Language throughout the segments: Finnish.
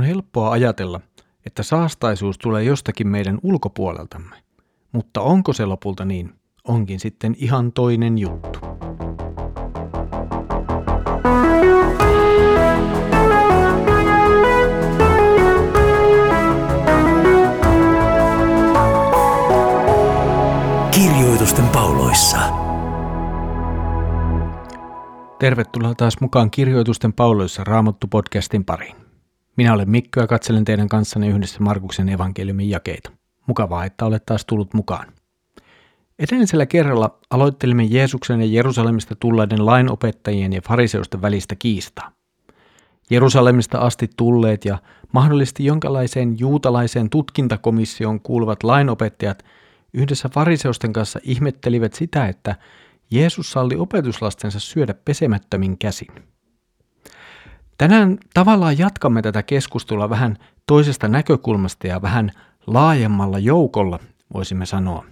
On helppoa ajatella, että saastaisuus tulee jostakin meidän ulkopuoleltamme. Mutta onko se lopulta niin, onkin sitten ihan toinen juttu. Kirjoitusten pauloissa. Tervetuloa taas mukaan Kirjoitusten pauloissa Raamattu-podcastin pariin. Minä olen Mikko ja katselen teidän kanssanne yhdessä Markuksen evankeliumin jakeita. Mukavaa, että olet taas tullut mukaan. Edellisellä kerralla aloittelimme Jeesuksen ja Jerusalemista tulleiden lainopettajien ja fariseusten välistä kiistaa. Jerusalemista asti tulleet ja mahdollisesti jonkinlaiseen juutalaiseen tutkintakomissioon kuuluvat lainopettajat yhdessä fariseusten kanssa ihmettelivät sitä, että Jeesus salli opetuslastensa syödä pesemättömin käsin. Tänään tavallaan jatkamme tätä keskustelua vähän toisesta näkökulmasta ja vähän laajemmalla joukolla, voisimme sanoa.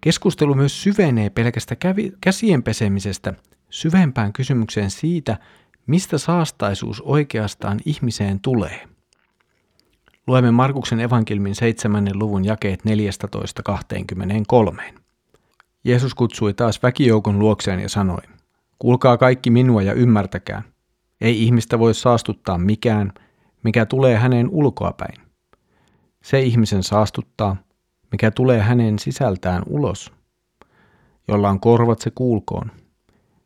Keskustelu myös syvenee pelkästä käsien pesemisestä syvempään kysymykseen siitä, mistä saastaisuus oikeastaan ihmiseen tulee. Luemme Markuksen evankelmin 7. luvun jakeet 14.23. Jeesus kutsui taas väkijoukon luokseen ja sanoi, Kuulkaa kaikki minua ja ymmärtäkää. Ei ihmistä voi saastuttaa mikään, mikä tulee hänen ulkoapäin. Se ihmisen saastuttaa, mikä tulee hänen sisältään ulos. Jolla on korvat, se kuulkoon.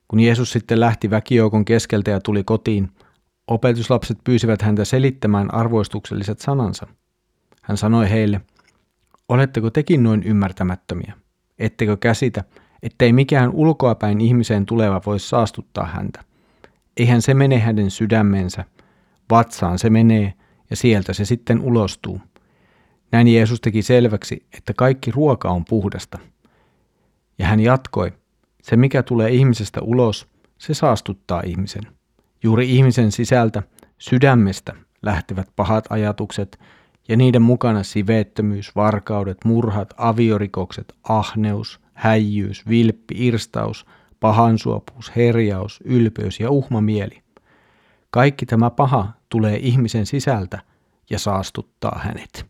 Kun Jeesus sitten lähti väkijoukon keskeltä ja tuli kotiin, opetuslapset pyysivät häntä selittämään arvoistukselliset sanansa. Hän sanoi heille, oletteko tekin noin ymmärtämättömiä? Ettekö käsitä, ettei mikään ulkoapäin ihmiseen tuleva voi saastuttaa häntä? Eihän se mene hänen sydämensä, vatsaan se menee ja sieltä se sitten ulostuu. Näin Jeesus teki selväksi, että kaikki ruoka on puhdasta. Ja hän jatkoi, se mikä tulee ihmisestä ulos, se saastuttaa ihmisen. Juuri ihmisen sisältä, sydämestä lähtevät pahat ajatukset ja niiden mukana siveettömyys, varkaudet, murhat, aviorikokset, ahneus, häijyys, vilppi, irstaus, pahansuopuus, herjaus, ylpeys ja uhmamieli. Kaikki tämä paha tulee ihmisen sisältä ja saastuttaa hänet.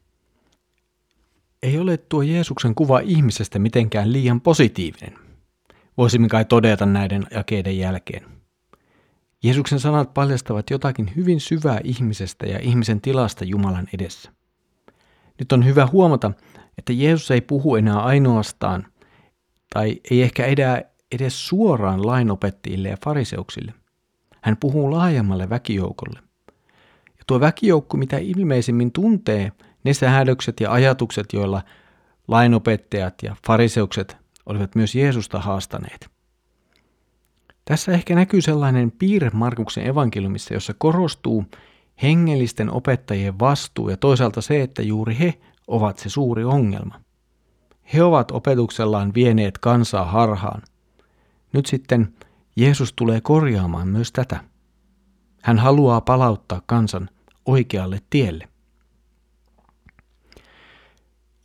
Ei ole tuo Jeesuksen kuva ihmisestä mitenkään liian positiivinen. Voisimme kai todeta näiden jakeiden jälkeen. Jeesuksen sanat paljastavat jotakin hyvin syvää ihmisestä ja ihmisen tilasta Jumalan edessä. Nyt on hyvä huomata, että Jeesus ei puhu enää ainoastaan, tai ei ehkä edää edes suoraan lainopettajille ja fariseuksille. Hän puhuu laajemmalle väkijoukolle. Ja tuo väkijoukko, mitä ilmeisimmin tuntee ne säädökset ja ajatukset, joilla lainopettajat ja fariseukset olivat myös Jeesusta haastaneet. Tässä ehkä näkyy sellainen piirre Markuksen evankeliumissa, jossa korostuu hengellisten opettajien vastuu ja toisaalta se, että juuri he ovat se suuri ongelma. He ovat opetuksellaan vieneet kansaa harhaan. Nyt sitten Jeesus tulee korjaamaan myös tätä. Hän haluaa palauttaa kansan oikealle tielle.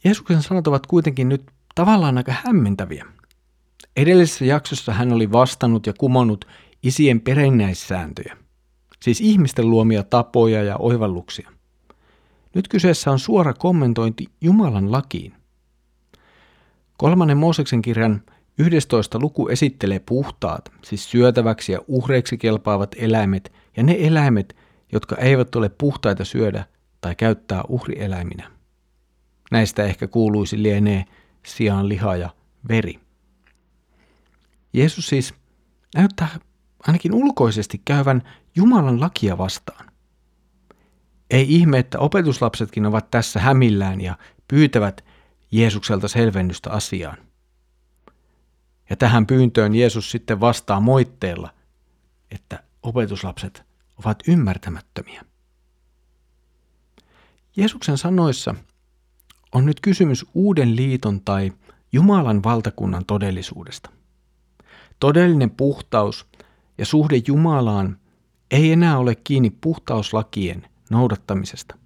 Jeesuksen sanat ovat kuitenkin nyt tavallaan aika hämmentäviä. Edellisessä jaksossa hän oli vastannut ja kumonnut isien perinnäissääntöjä, siis ihmisten luomia tapoja ja oivalluksia. Nyt kyseessä on suora kommentointi Jumalan lakiin. Kolmannen Mooseksen kirjan 11. luku esittelee puhtaat, siis syötäväksi ja uhreiksi kelpaavat eläimet ja ne eläimet, jotka eivät ole puhtaita syödä tai käyttää uhrieläiminä. Näistä ehkä kuuluisi lienee sijaan liha ja veri. Jeesus siis näyttää ainakin ulkoisesti käyvän Jumalan lakia vastaan. Ei ihme, että opetuslapsetkin ovat tässä hämillään ja pyytävät Jeesukselta selvennystä asiaan. Ja tähän pyyntöön Jeesus sitten vastaa moitteella, että opetuslapset ovat ymmärtämättömiä. Jeesuksen sanoissa on nyt kysymys uuden liiton tai Jumalan valtakunnan todellisuudesta. Todellinen puhtaus ja suhde Jumalaan ei enää ole kiinni puhtauslakien noudattamisesta.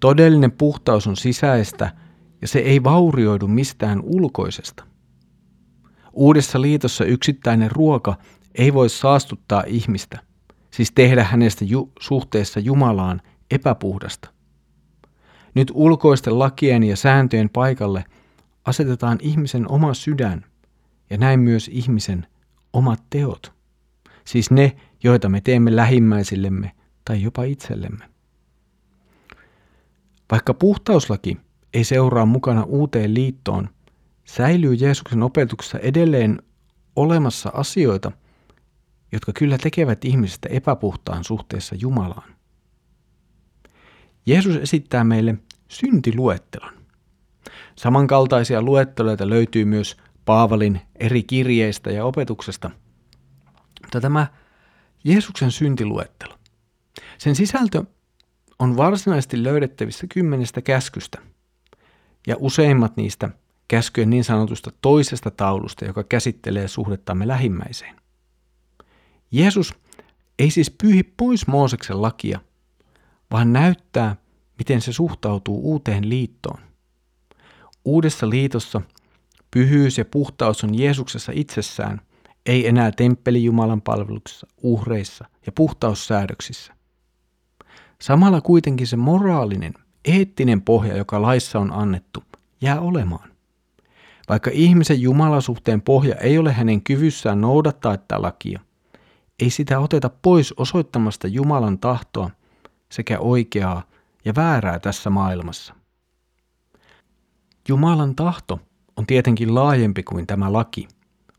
Todellinen puhtaus on sisäistä ja se ei vaurioidu mistään ulkoisesta. Uudessa liitossa yksittäinen ruoka ei voi saastuttaa ihmistä, siis tehdä hänestä ju- suhteessa Jumalaan epäpuhdasta. Nyt ulkoisten lakien ja sääntöjen paikalle asetetaan ihmisen oma sydän ja näin myös ihmisen omat teot, siis ne, joita me teemme lähimmäisillemme tai jopa itsellemme. Vaikka puhtauslaki ei seuraa mukana uuteen liittoon, säilyy Jeesuksen opetuksessa edelleen olemassa asioita, jotka kyllä tekevät ihmisestä epäpuhtaan suhteessa Jumalaan. Jeesus esittää meille syntiluettelon. Samankaltaisia luetteloita löytyy myös Paavalin eri kirjeistä ja opetuksesta. Mutta tämä Jeesuksen syntiluettelo, sen sisältö on varsinaisesti löydettävissä kymmenestä käskystä, ja useimmat niistä käskyjen niin sanotusta toisesta taulusta, joka käsittelee suhdettamme lähimmäiseen. Jeesus ei siis pyyhi pois Mooseksen lakia, vaan näyttää, miten se suhtautuu uuteen liittoon. Uudessa liitossa pyhyys ja puhtaus on Jeesuksessa itsessään, ei enää temppeli Jumalan palveluksessa, uhreissa ja puhtaussäädöksissä. Samalla kuitenkin se moraalinen, eettinen pohja, joka laissa on annettu, jää olemaan. Vaikka ihmisen jumalasuhteen pohja ei ole hänen kyvyssään noudattaa tätä lakia, ei sitä oteta pois osoittamasta Jumalan tahtoa sekä oikeaa ja väärää tässä maailmassa. Jumalan tahto on tietenkin laajempi kuin tämä laki,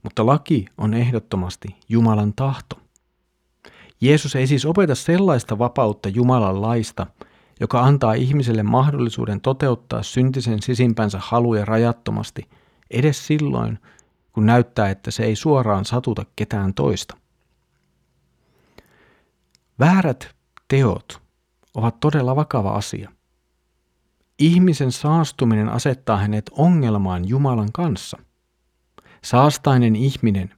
mutta laki on ehdottomasti Jumalan tahto. Jeesus ei siis opeta sellaista vapautta Jumalan laista, joka antaa ihmiselle mahdollisuuden toteuttaa syntisen sisimpänsä haluja rajattomasti, edes silloin, kun näyttää, että se ei suoraan satuta ketään toista. Väärät teot ovat todella vakava asia. Ihmisen saastuminen asettaa hänet ongelmaan Jumalan kanssa. Saastainen ihminen,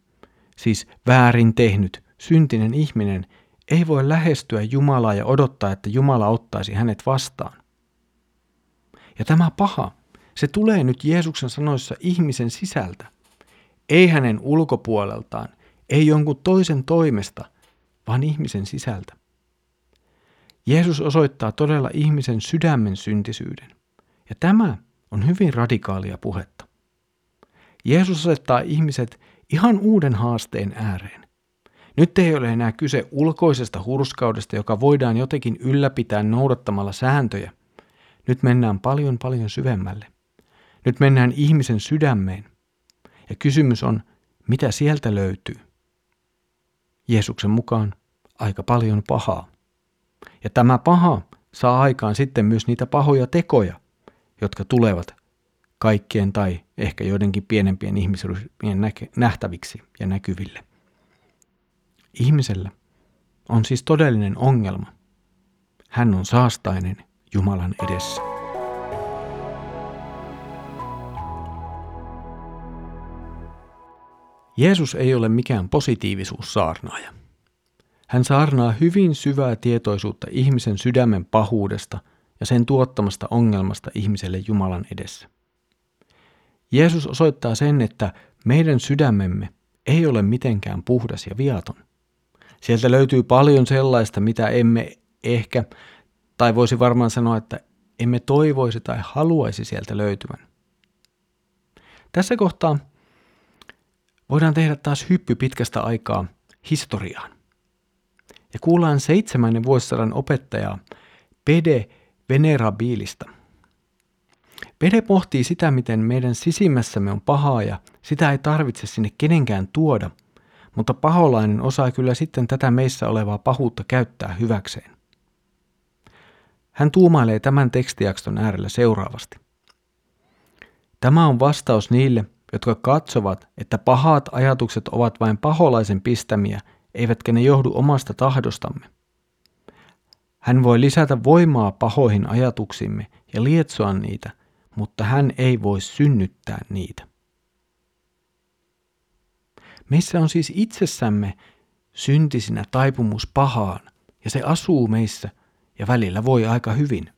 siis väärin tehnyt, syntinen ihminen, ei voi lähestyä Jumalaa ja odottaa, että Jumala ottaisi hänet vastaan. Ja tämä paha, se tulee nyt Jeesuksen sanoissa ihmisen sisältä, ei hänen ulkopuoleltaan, ei jonkun toisen toimesta, vaan ihmisen sisältä. Jeesus osoittaa todella ihmisen sydämen syntisyyden. Ja tämä on hyvin radikaalia puhetta. Jeesus asettaa ihmiset ihan uuden haasteen ääreen. Nyt ei ole enää kyse ulkoisesta hurskaudesta, joka voidaan jotenkin ylläpitää noudattamalla sääntöjä. Nyt mennään paljon paljon syvemmälle. Nyt mennään ihmisen sydämeen. Ja kysymys on, mitä sieltä löytyy? Jeesuksen mukaan aika paljon pahaa. Ja tämä paha saa aikaan sitten myös niitä pahoja tekoja, jotka tulevat kaikkien tai ehkä joidenkin pienempien ihmisryhmien nähtäviksi ja näkyville. Ihmisellä on siis todellinen ongelma. Hän on saastainen Jumalan edessä. Jeesus ei ole mikään positiivisuussaarnaaja. Hän saarnaa hyvin syvää tietoisuutta ihmisen sydämen pahuudesta ja sen tuottamasta ongelmasta ihmiselle Jumalan edessä. Jeesus osoittaa sen, että meidän sydämemme ei ole mitenkään puhdas ja viaton. Sieltä löytyy paljon sellaista, mitä emme ehkä, tai voisi varmaan sanoa, että emme toivoisi tai haluaisi sieltä löytyvän. Tässä kohtaa voidaan tehdä taas hyppy pitkästä aikaa historiaan ja kuullaan seitsemännen vuosisadan opettajaa Pede Venerabilista. Pede pohtii sitä, miten meidän sisimmässämme on pahaa ja sitä ei tarvitse sinne kenenkään tuoda, mutta paholainen osaa kyllä sitten tätä meissä olevaa pahuutta käyttää hyväkseen. Hän tuumailee tämän tekstijakston äärellä seuraavasti. Tämä on vastaus niille, jotka katsovat, että pahat ajatukset ovat vain paholaisen pistämiä eivätkä ne johdu omasta tahdostamme. Hän voi lisätä voimaa pahoihin ajatuksimme ja lietsoa niitä, mutta hän ei voi synnyttää niitä. Meissä on siis itsessämme syntisinä taipumus pahaan, ja se asuu meissä ja välillä voi aika hyvin.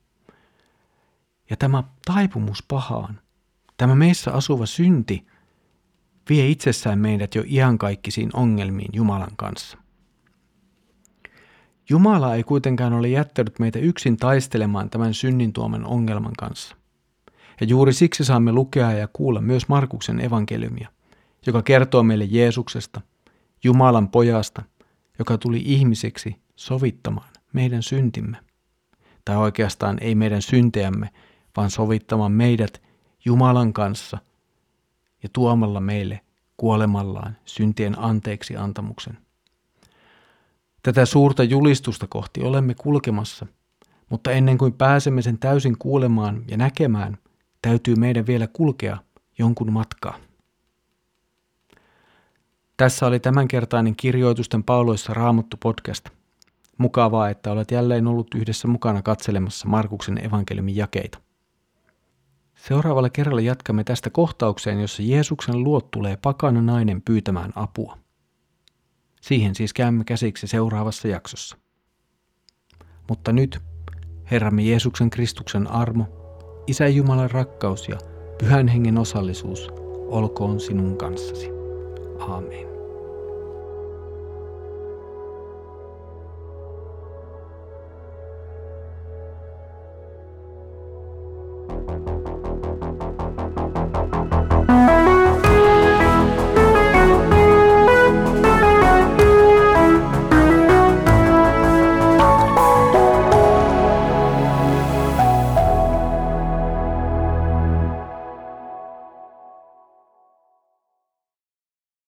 Ja tämä taipumus pahaan, tämä meissä asuva synti, vie itsessään meidät jo iankaikkisiin ongelmiin Jumalan kanssa. Jumala ei kuitenkaan ole jättänyt meitä yksin taistelemaan tämän synnin tuoman ongelman kanssa. Ja juuri siksi saamme lukea ja kuulla myös Markuksen evankeliumia, joka kertoo meille Jeesuksesta, Jumalan pojasta, joka tuli ihmiseksi sovittamaan meidän syntimme. Tai oikeastaan ei meidän syntejämme, vaan sovittamaan meidät Jumalan kanssa ja tuomalla meille kuolemallaan syntien anteeksi antamuksen. Tätä suurta julistusta kohti olemme kulkemassa, mutta ennen kuin pääsemme sen täysin kuulemaan ja näkemään, täytyy meidän vielä kulkea jonkun matkaa. Tässä oli tämänkertainen kirjoitusten pauloissa Raamattu podcast. Mukavaa, että olet jälleen ollut yhdessä mukana katselemassa Markuksen evankeliumin jakeita. Seuraavalla kerralla jatkamme tästä kohtaukseen, jossa Jeesuksen luot tulee pakana nainen pyytämään apua. Siihen siis käymme käsiksi seuraavassa jaksossa. Mutta nyt, Herramme Jeesuksen Kristuksen armo, Isä Jumalan rakkaus ja Pyhän Hengen osallisuus olkoon sinun kanssasi. Aamen.